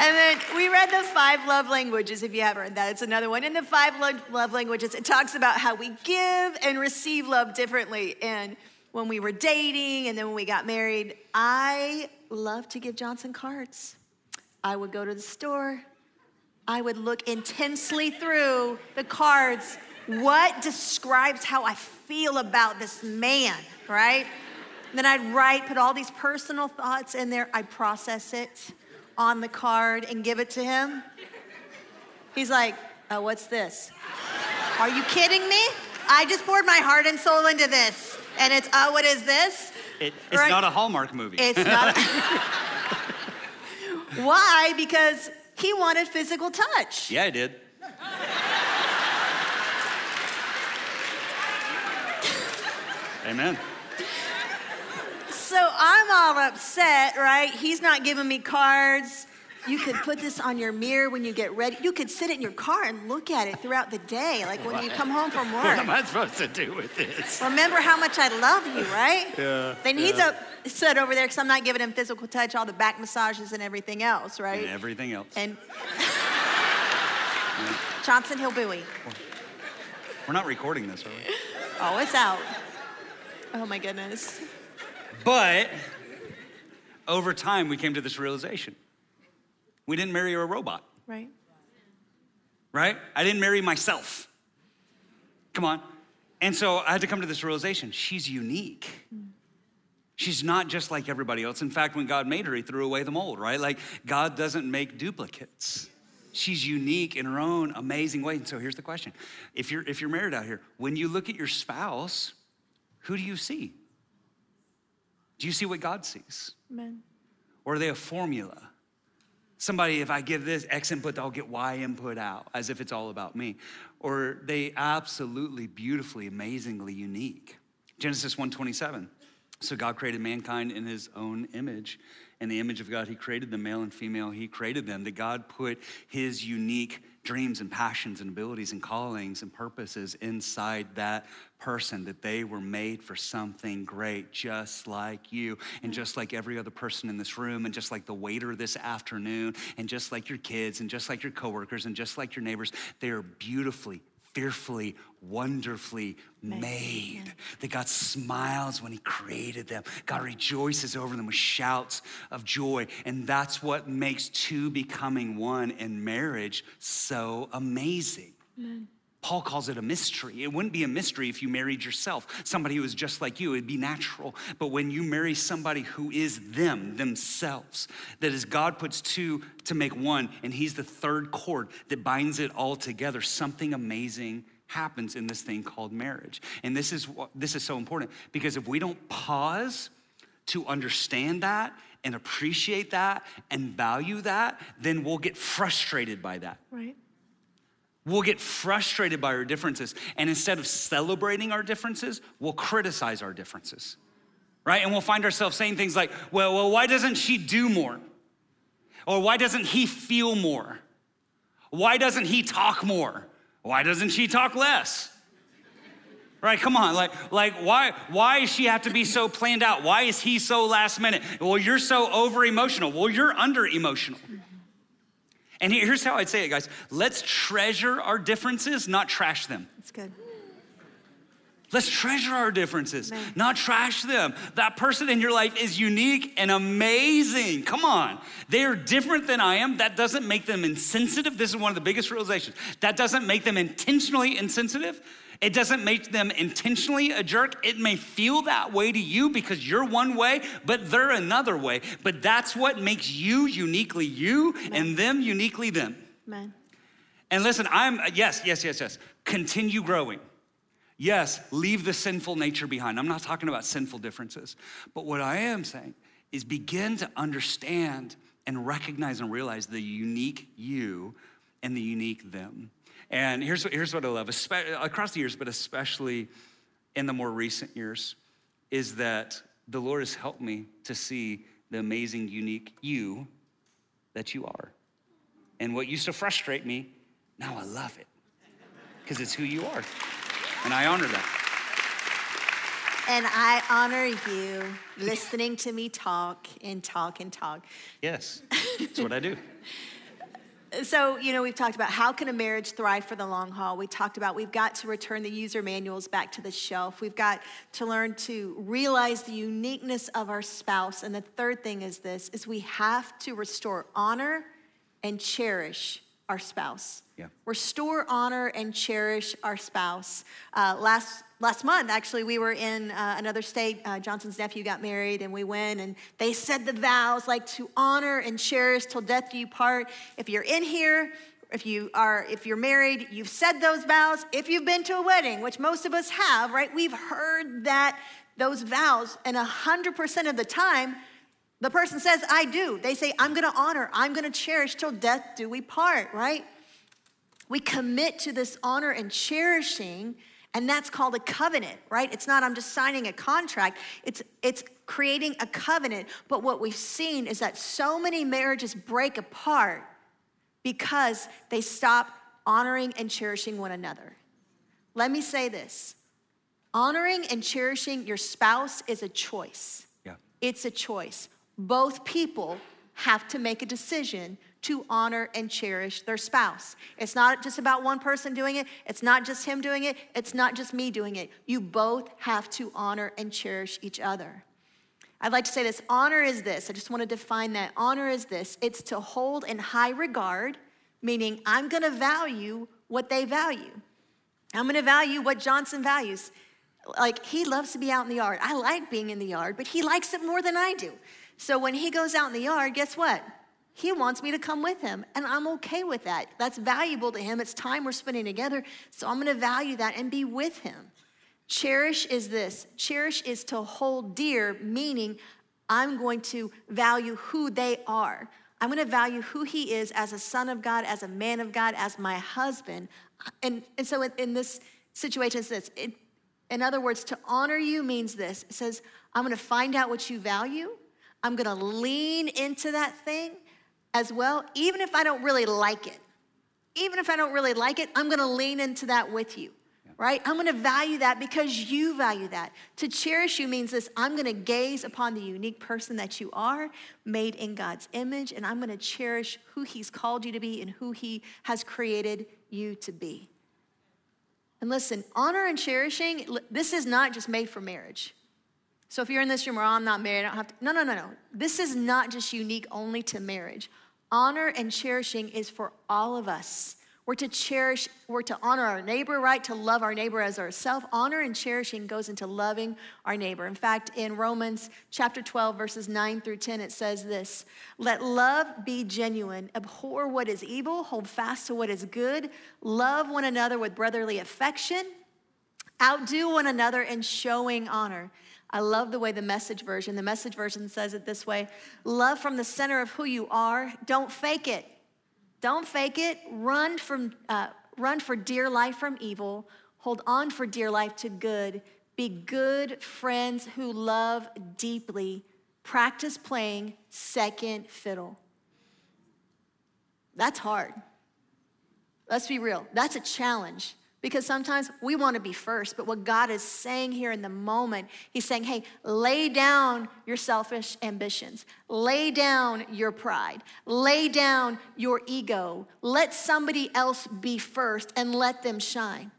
and then we read the five love languages, if you haven't read that. It's another one. In the five lo- love languages, it talks about how we give and receive love differently. And when we were dating and then when we got married, I love to give Johnson cards. I would go to the store, I would look intensely through the cards. What describes how I feel about this man, right? Then I'd write, put all these personal thoughts in there. I'd process it on the card and give it to him. He's like, oh, what's this? Are you kidding me? I just poured my heart and soul into this. And it's, oh, what is this? It, it's Right. not a Hallmark movie. It's not. Why? Because he wanted physical touch. yeah, I did. Amen. So I'm all upset, right? He's not giving me cards. You could put this on your mirror when you get ready. You could sit in your car and look at it throughout the day, like when you come home from work. What am I supposed to do with this? Remember how much I love you, right? Yeah, Then he's yeah. upset over there because I'm not giving him physical touch, all the back massages and everything else, right? And everything else. And Johnson Hill Bowie. We're not recording this, are we? Oh, it's out. Oh my goodness. But over time, we came to this realization we didn't marry a robot, Right? right? I didn't marry myself. Come on. And so I had to come to this realization she's unique. She's not just like everybody else. In fact, when God made her, He threw away the mold, right? Like, God doesn't make duplicates. She's unique in her own amazing way. And so here's the question if you're, if you're married out here, when you look at your spouse, who do you see? Do you see what God sees? Amen. Or are they a formula? Somebody, if I give this X input, I'll get Y input out, as if it's all about me. Or they absolutely beautifully, amazingly unique. Genesis 1:27. So God created mankind in his own image. In the image of God, he created them, male and female, he created them. That God put his unique dreams and passions and abilities and callings and purposes inside that person, that they were made for something great, just like you, and just like every other person in this room, and just like the waiter this afternoon, and just like your kids, and just like your coworkers, and just like your neighbors. They are beautifully, fearfully, wonderfully made. That God smiles when He created them. God rejoices over them with shouts of joy. And that's what makes two becoming one in marriage so amazing. Paul calls it a mystery. It wouldn't be a mystery if you married yourself, somebody who is just like you. It'd be natural. But when you marry somebody who is them, themselves, that is God puts two to make one, and He's the third cord that binds it all together, something amazing happens in this thing called marriage. And this is this is so important because if we don't pause to understand that and appreciate that and value that, then we'll get frustrated by that. Right? We'll get frustrated by our differences. And instead of celebrating our differences, we'll criticize our differences. Right? And we'll find ourselves saying things like, well, well, why doesn't she do more? Or why doesn't he feel more? Why doesn't he talk more? Why doesn't she talk less? Right, come on, like, like why, why does she have to be so planned out? Why is he so last minute? Well, you're so over emotional. Well, you're under emotional. And here's how I'd say it, guys. Let's treasure our differences, not trash them. That's good. Let's treasure our differences, Amen. not trash them. That person in your life is unique and amazing. Come on. They are different than I am. That doesn't make them insensitive. This is one of the biggest realizations. That doesn't make them intentionally insensitive. It doesn't make them intentionally a jerk. It may feel that way to you because you're one way, but they're another way. But that's what makes you uniquely you Amen. and them uniquely them. Amen. And listen, I'm, yes, yes, yes, yes. Continue growing. Yes, leave the sinful nature behind. I'm not talking about sinful differences. But what I am saying is begin to understand and recognize and realize the unique you and the unique them. And here's, here's what I love, across the years, but especially in the more recent years, is that the Lord has helped me to see the amazing, unique you that you are. And what used to frustrate me, now I love it because it's who you are. And I honor that. And I honor you listening to me talk and talk and talk. Yes, that's what I do. so, you know, we've talked about how can a marriage thrive for the long haul. We talked about we've got to return the user manuals back to the shelf. We've got to learn to realize the uniqueness of our spouse. And the third thing is this is we have to restore honor and cherish our spouse. Yeah. Restore, honor, and cherish our spouse. Uh, last last month, actually, we were in uh, another state. Uh, Johnson's nephew got married, and we went, and they said the vows like to honor and cherish till death do you part. If you're in here, if you are if you're married, you've said those vows. If you've been to a wedding, which most of us have, right? We've heard that those vows, and hundred percent of the time the person says, I do. They say, I'm gonna honor, I'm gonna cherish till death do we part, right? We commit to this honor and cherishing, and that's called a covenant, right? It's not I'm just signing a contract, it's, it's creating a covenant. But what we've seen is that so many marriages break apart because they stop honoring and cherishing one another. Let me say this honoring and cherishing your spouse is a choice. Yeah. It's a choice both people have to make a decision to honor and cherish their spouse. It's not just about one person doing it, it's not just him doing it, it's not just me doing it. You both have to honor and cherish each other. I'd like to say this honor is this. I just want to define that. Honor is this it's to hold in high regard, meaning I'm going to value what they value. I'm going to value what Johnson values. Like, he loves to be out in the yard. I like being in the yard, but he likes it more than I do. So when he goes out in the yard, guess what? He wants me to come with him, and I'm okay with that. That's valuable to him. It's time we're spending together, so I'm gonna value that and be with him. Cherish is this cherish is to hold dear, meaning I'm going to value who they are. I'm gonna value who he is as a son of God, as a man of God, as my husband. And, and so in, in this situation, it's this. It, in other words, to honor you means this it says, I'm gonna find out what you value. I'm gonna lean into that thing as well, even if I don't really like it. Even if I don't really like it, I'm gonna lean into that with you, right? I'm gonna value that because you value that. To cherish you means this I'm gonna gaze upon the unique person that you are, made in God's image, and I'm gonna cherish who He's called you to be and who He has created you to be. And listen, honor and cherishing, this is not just made for marriage. So if you're in this room or I'm not married, I don't have to. No, no, no, no. This is not just unique only to marriage. Honor and cherishing is for all of us. We're to cherish, we're to honor our neighbor, right? To love our neighbor as ourselves. Honor and cherishing goes into loving our neighbor. In fact, in Romans chapter 12, verses 9 through 10, it says this Let love be genuine, abhor what is evil, hold fast to what is good, love one another with brotherly affection, outdo one another in showing honor. I love the way the message version, the message version says it this way love from the center of who you are. Don't fake it. Don't fake it. Run, from, uh, run for dear life from evil. Hold on for dear life to good. Be good friends who love deeply. Practice playing second fiddle. That's hard. Let's be real. That's a challenge. Because sometimes we want to be first, but what God is saying here in the moment, He's saying, hey, lay down your selfish ambitions, lay down your pride, lay down your ego, let somebody else be first and let them shine.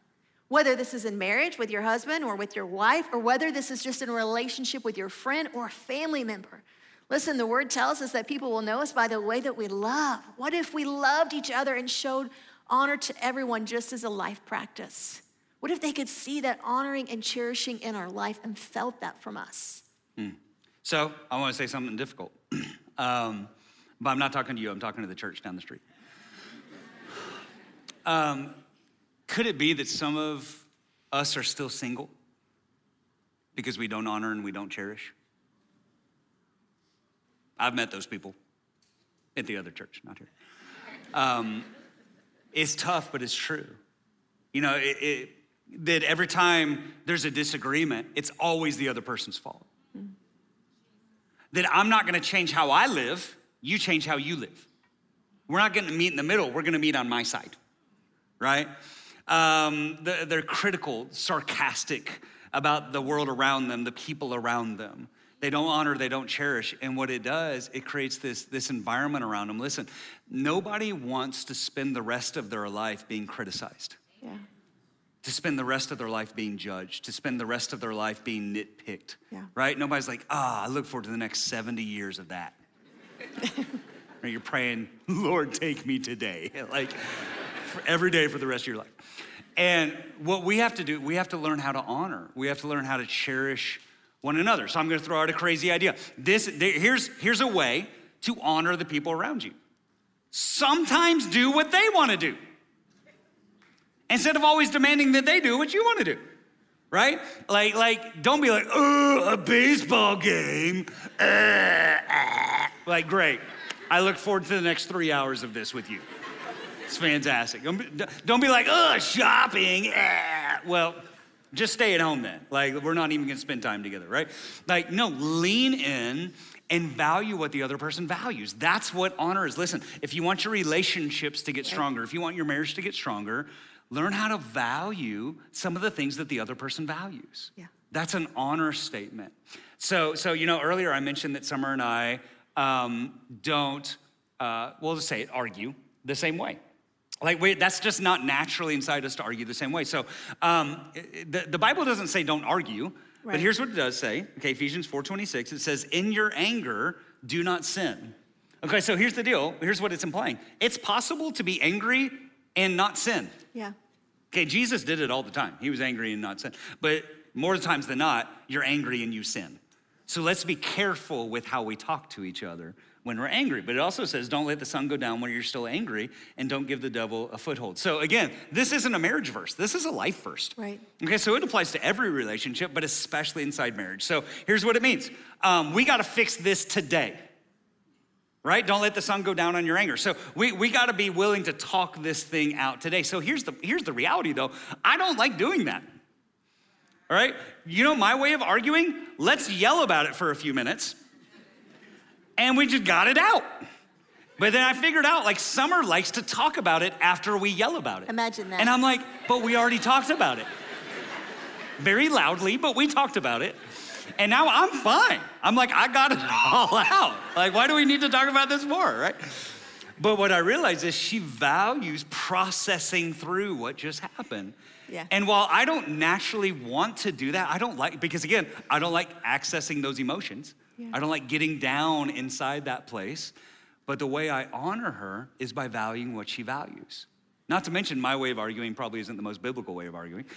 Whether this is in marriage with your husband or with your wife, or whether this is just in a relationship with your friend or a family member. Listen, the word tells us that people will know us by the way that we love. What if we loved each other and showed honor to everyone just as a life practice? What if they could see that honoring and cherishing in our life and felt that from us? So I want to say something difficult. um, but I'm not talking to you, I'm talking to the church down the street. Um, could it be that some of us are still single because we don't honor and we don't cherish? I've met those people at the other church, not here. Um, it's tough, but it's true. You know, it, it, that every time there's a disagreement, it's always the other person's fault. That I'm not gonna change how I live, you change how you live. We're not gonna meet in the middle, we're gonna meet on my side, right? Um, they're critical, sarcastic about the world around them, the people around them. They don't honor, they don't cherish. And what it does, it creates this, this environment around them. Listen, nobody wants to spend the rest of their life being criticized. Yeah. To spend the rest of their life being judged, to spend the rest of their life being nitpicked, Yeah. right? Nobody's like, ah, I look forward to the next 70 years of that. or you're praying, Lord, take me today, like for every day for the rest of your life. And what we have to do, we have to learn how to honor. We have to learn how to cherish one another. So I'm going to throw out a crazy idea. This here's here's a way to honor the people around you. Sometimes do what they want to do. Instead of always demanding that they do what you want to do. Right? Like, like, don't be like, oh, a baseball game. Like, great. I look forward to the next three hours of this with you. It's fantastic. Don't be, don't be like, oh, shopping. Well, just stay at home then. Like, we're not even gonna spend time together, right? Like, no, lean in and value what the other person values. That's what honor is. Listen, if you want your relationships to get stronger, if you want your marriage to get stronger, learn how to value some of the things that the other person values. Yeah. That's an honor statement. So, so you know, earlier I mentioned that Summer and I um, don't, uh, we'll just say it, argue the same way. Like, wait, that's just not naturally inside us to argue the same way. So, um, the, the Bible doesn't say don't argue, Right. but here's what it does say. Okay, Ephesians 4.26, it says, in your anger, do not sin. Okay, so here's the deal. Here's what it's implying. It's possible to be angry and not sin. Yeah. Okay, Jesus did it all the time. He was angry and not sin. But more times than not, you're angry and you sin. So let's be careful with how we talk to each other when we're angry. But it also says, don't let the sun go down when you're still angry and don't give the devil a foothold. So again, this isn't a marriage verse, this is a life verse. Right. Okay, so it applies to every relationship, but especially inside marriage. So here's what it means um, we gotta fix this today. Right? Don't let the sun go down on your anger. So we, we got to be willing to talk this thing out today. So here's the here's the reality though. I don't like doing that. All right? You know my way of arguing? Let's yell about it for a few minutes. And we just got it out. But then I figured out like Summer likes to talk about it after we yell about it. Imagine that. And I'm like, but we already talked about it. Very loudly, but we talked about it. And now I'm fine. I'm like, I got it all out. Like, why do we need to talk about this more, right? But what I realized is she values processing through what just happened. Yeah. And while I don't naturally want to do that, I don't like, because again, I don't like accessing those emotions. Yeah. I don't like getting down inside that place. But the way I honor her is by valuing what she values. Not to mention, my way of arguing probably isn't the most biblical way of arguing.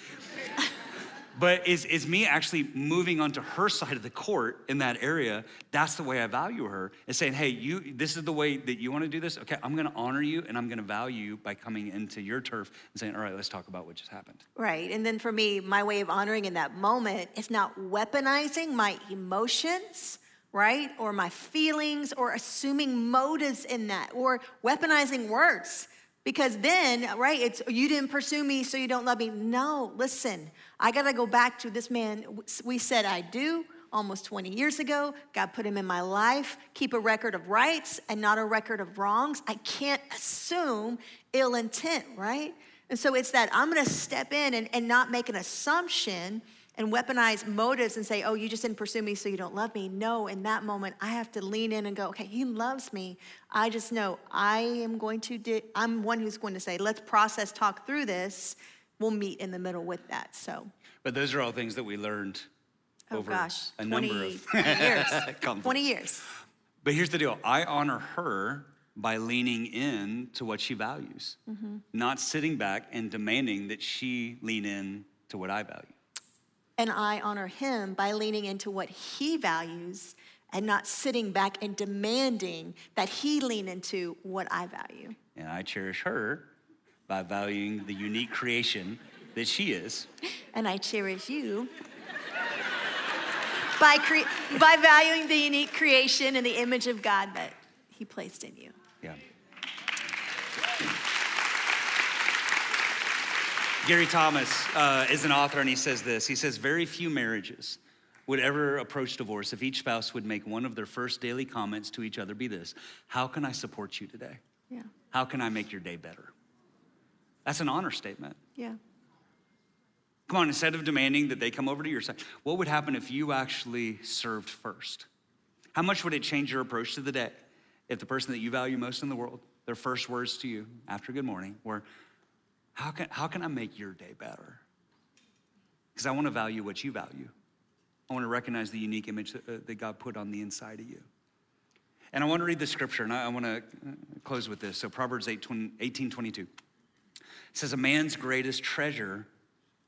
but is, is me actually moving onto her side of the court in that area that's the way i value her is saying hey you this is the way that you want to do this okay i'm going to honor you and i'm going to value you by coming into your turf and saying all right let's talk about what just happened Right. And then for me, my way of honoring in that moment is not weaponizing my emotions, right? Or my feelings or assuming motives in that or weaponizing words. Because then, right, it's you didn't pursue me, so you don't love me. No, listen, I gotta go back to this man. We said I do almost 20 years ago. God put him in my life. Keep a record of rights and not a record of wrongs. I can't assume ill intent, right? And so it's that I'm gonna step in and, and not make an assumption and weaponize motives and say, oh, you just didn't pursue me, so you don't love me. No, in that moment, I have to lean in and go, okay, he loves me. I just know I am going to, di- I'm one who's going to say, let's process, talk through this, we'll meet in the middle with that. So, But those are all things that we learned oh over gosh, a 20, number of 20 years. 20 years. But here's the deal I honor her by leaning in to what she values, Mm-hmm. not sitting back and demanding that she lean in to what I value. And I honor him by leaning into what he values and not sitting back and demanding that he lean into what I value. And I cherish her by valuing the unique creation that she is. And I cherish you by, cre- by valuing the unique creation and the image of God that he placed in you. Yeah. Gary Thomas uh, is an author, and he says this. He says, Very few marriages would ever approach divorce if each spouse would make one of their first daily comments to each other be this How can I support you today? Yeah, How can I make your day better? That's an honor statement. yeah. Come on, instead of demanding that they come over to your side, what would happen if you actually served first? How much would it change your approach to the day if the person that you value most in the world, their first words to you after good morning were, How can, how can I make your day better? Because I want to value what you value. I want to recognize the unique image that, uh, that God put on the inside of you. And I want to read the scripture, and I, I want to uh, close with this. So, Proverbs 8, 20, 18 22. It says, A man's greatest treasure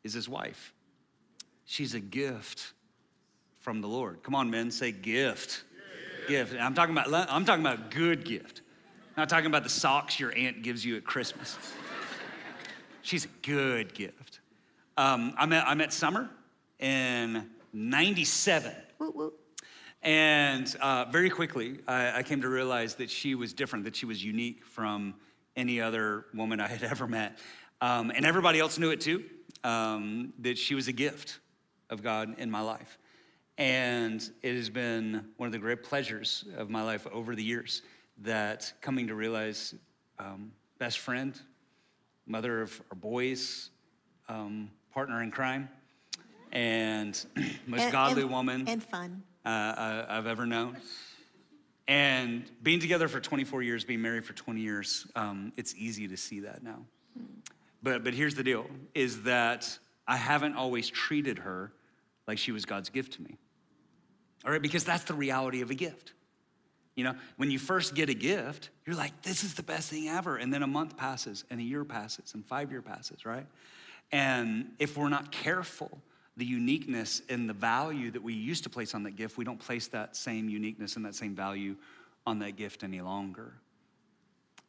is his wife. She's a gift from the Lord. Come on, men, say gift. Gift. And I'm talking about I'm talking about good gift. I'm not talking about the socks your aunt gives you at Christmas. She's a good gift. Um, I, met, I met Summer in 97. Woo, woo. And uh, very quickly, I, I came to realize that she was different, that she was unique from any other woman I had ever met. Um, and everybody else knew it too, um, that she was a gift of God in my life. And it has been one of the great pleasures of my life over the years that coming to realize um, best friend, mother of our boys, um, partner in crime, and most And- godly and- woman And fun. uh, uh, I've ever known. And being together for 24 years, being married for 20 years, um, it's easy to see that now. But, but here's the deal is that I haven't always treated her like she was God's gift to me. All right, because that's the reality of a gift. You know, when you first get a gift, you're like, this is the best thing ever. And then a month passes, and a year passes, and five year passes, right? And if we're not careful, the uniqueness and the value that we used to place on that gift, we don't place that same uniqueness and that same value on that gift any longer.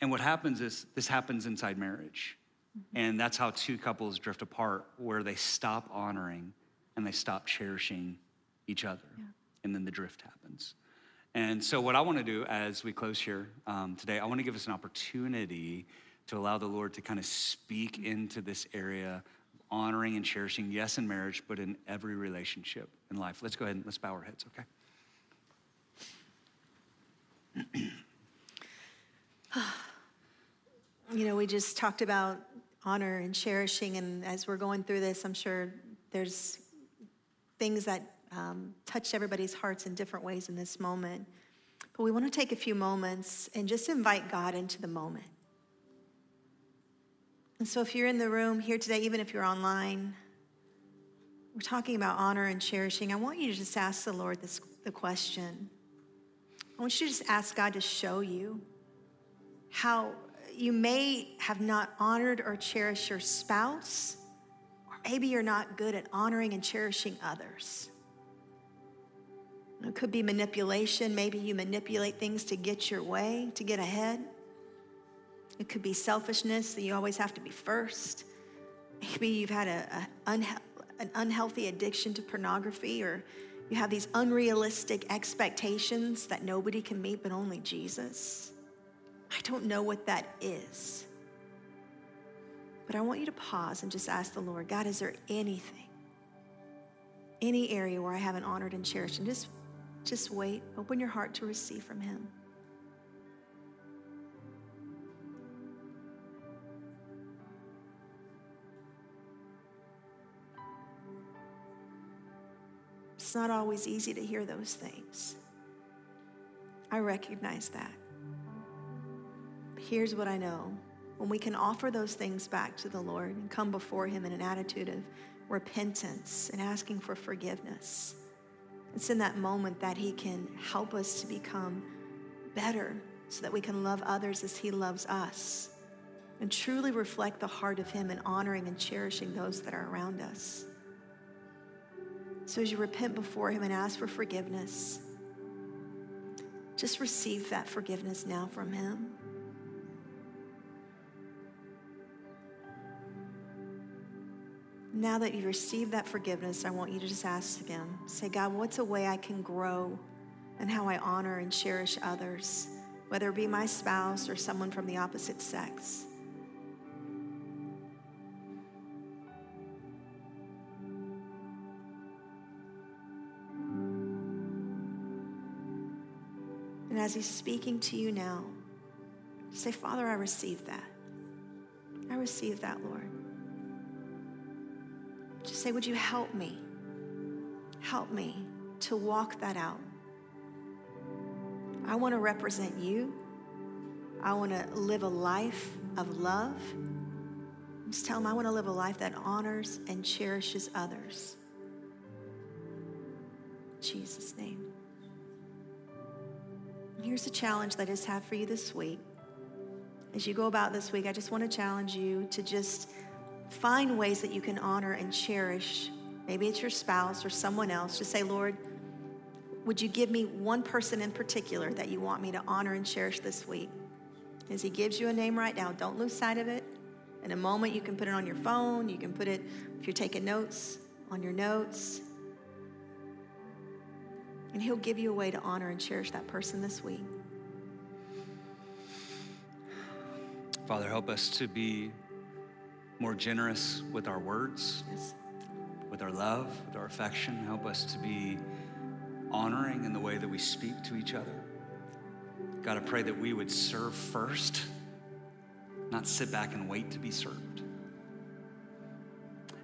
And what happens is this happens inside marriage. Mm-hmm. And that's how two couples drift apart, where they stop honoring and they stop cherishing each other. And then the drift happens. And so, what I want to do as we close here um, today, I want to give us an opportunity to allow the Lord to kind of speak into this area of honoring and cherishing, yes, in marriage, but in every relationship in life. Let's go ahead and let's bow our heads, okay? You know, we just talked about honor and cherishing, and as we're going through this, I'm sure there's things that um, touch everybody's hearts in different ways in this moment. But we want to take a few moments and just invite God into the moment. And so, if you're in the room here today, even if you're online, we're talking about honor and cherishing. I want you to just ask the Lord this, the question. I want you to just ask God to show you how you may have not honored or cherished your spouse, or maybe you're not good at honoring and cherishing others. It could be manipulation. Maybe you manipulate things to get your way, to get ahead. It could be selfishness that you always have to be first. Maybe you've had a, a unhe- an unhealthy addiction to pornography, or you have these unrealistic expectations that nobody can meet but only Jesus. I don't know what that is. But I want you to pause and just ask the Lord God, is there anything, any area where I haven't honored and cherished? And just, just wait. Open your heart to receive from Him. It's not always easy to hear those things. I recognize that. Here's what I know when we can offer those things back to the Lord and come before Him in an attitude of repentance and asking for forgiveness. It's in that moment that He can help us to become better so that we can love others as He loves us and truly reflect the heart of Him in honoring and cherishing those that are around us. So as you repent before Him and ask for forgiveness, just receive that forgiveness now from Him. Now that you've received that forgiveness, I want you to just ask Him, say, God, what's a way I can grow and how I honor and cherish others, whether it be my spouse or someone from the opposite sex? And as He's speaking to you now, say, Father, I receive that. I receive that, Lord. Just say, Would you help me? Help me to walk that out. I want to represent you. I want to live a life of love. Just tell them I want to live a life that honors and cherishes others. In Jesus' name. Here's a challenge that I just have for you this week. As you go about this week, I just want to challenge you to just find ways that you can honor and cherish. Maybe it's your spouse or someone else. Just say, Lord, would you give me one person in particular that you want me to honor and cherish this week? As He gives you a name right now, don't lose sight of it. In a moment, you can put it on your phone. You can put it, if you're taking notes, on your notes. And He'll give you a way to honor and cherish that person this week. Father, help us to be more generous with our words, Yes. with our love, with our affection. Help us to be honoring in the way that we speak to each other. God, I pray that we would serve first, not sit back and wait to be served.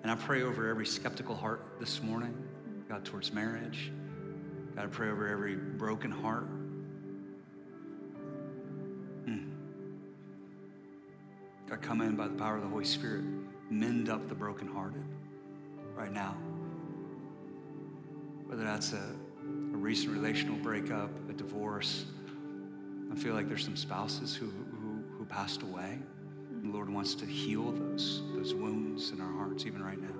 And I pray over every skeptical heart this morning, God, towards marriage. God, I pray over every broken heart. Come in by the power of the Holy Spirit, mend up the brokenhearted right now. Whether that's a, a recent relational breakup, a divorce. I feel like there's some spouses who, who, who passed away. The Lord wants to heal those, those wounds in our hearts, even right now.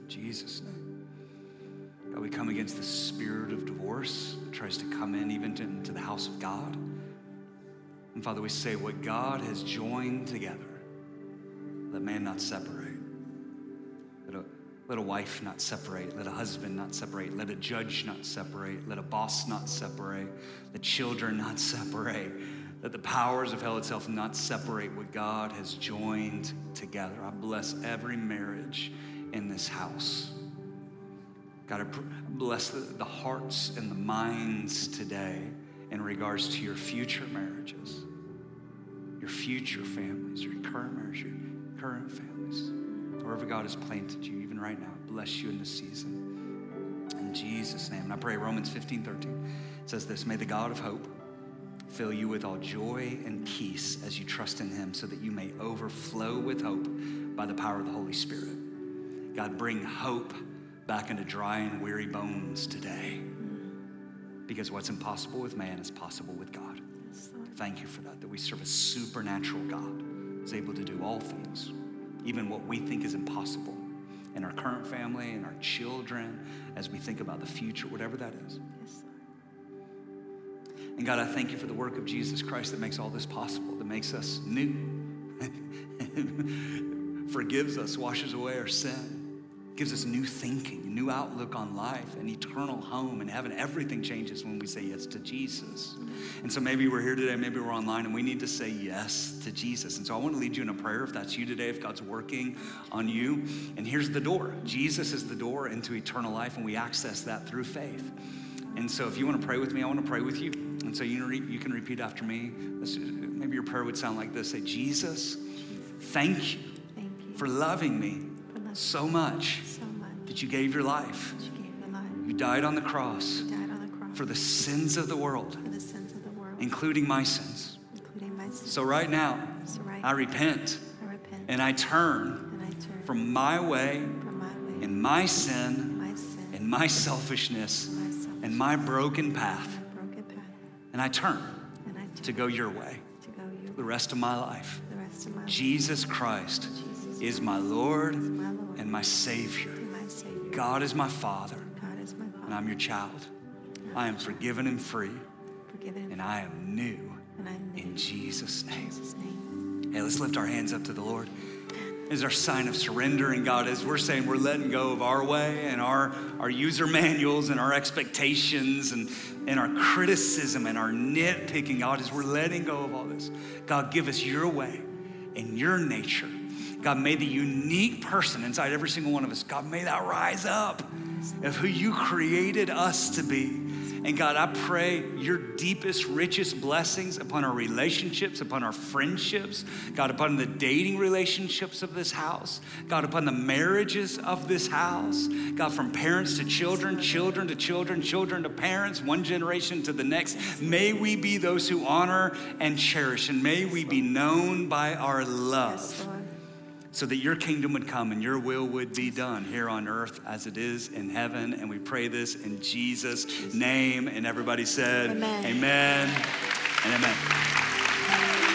In Jesus' name. God, we come against the spirit of divorce that tries to come in even to, into the house of God. And Father, we say what God has joined together, let man not separate. Let a, let a wife not separate. Let a husband not separate. Let a judge not separate. Let a boss not separate. Let children not separate. Let the powers of hell itself not separate what God has joined together. I bless every marriage in this house. God, I bless the, the hearts and the minds today in regards to your future marriages, your future families, your current marriage, your current families. Wherever God has planted you, even right now, bless you in this season. In Jesus' name. And I pray Romans 15, 13 says this May the God of hope fill you with all joy and peace as you trust in him, so that you may overflow with hope by the power of the Holy Spirit. God, bring hope back into dry and weary bones today. Because what's impossible with man is possible with God. Thank you for that, that we serve a supernatural God who's able to do all things, even what we think is impossible in our current family and our children, as we think about the future, whatever that is. And God, I thank you for the work of Jesus Christ that makes all this possible, that makes us new, forgives us, washes away our sin, gives us new thinking, new outlook on life, an eternal home in heaven. Everything changes when we say yes to Jesus. And so maybe we're here today, maybe we're online, and we need to say yes to Jesus. And so I want to lead you in a prayer if that's you today, if God's working on you. And here's the door Jesus is the door into eternal life, and we access that through faith. And so if you want to pray with me, I want to pray with you. And so you, you can repeat after me. Maybe your prayer would sound like this Say, Jesus, thank you Thank you for loving me so much so much. that you gave your life. You gave your life. You died on the cross on the cross for the sins of the world, for the sins of the world, including my sins. including my sins. So right now, So right I repent I repent and I turn and I turn from my way from my way, and my sin my sin, and my selfishness my and my broken path. broken path, And I turn and I to go your way go the rest of my life. the rest of my life. Jesus Christ Jesus is my Lord my Lord and my Savior. my Savior. God is my Father, is my and I'm your child. I am forgiven and free, forgiven and I am new I am in in Jesus' name. Jesus' name. Hey, let's lift our hands up to the Lord. As our sign of surrender, and God, as we're saying we're letting go of our way and our, our user manuals and our expectations and, and our criticism and our nitpicking, God, as we're letting go of all this, God, give us your way and your nature. God, may the unique person inside every single one of us, God, may that rise up of who you created us to be. And God, I pray your deepest, richest blessings upon our relationships, upon our friendships, God, upon the dating relationships of this house, God, upon the marriages of this house, God, from parents to children, children to children, children to parents, one generation to the next. May we be those who honor and cherish, and may we be known by our love so that your kingdom would come and your will would be done here on earth as it is in heaven. And we pray this in Jesus', name. And everybody said, Amen, amen and amen.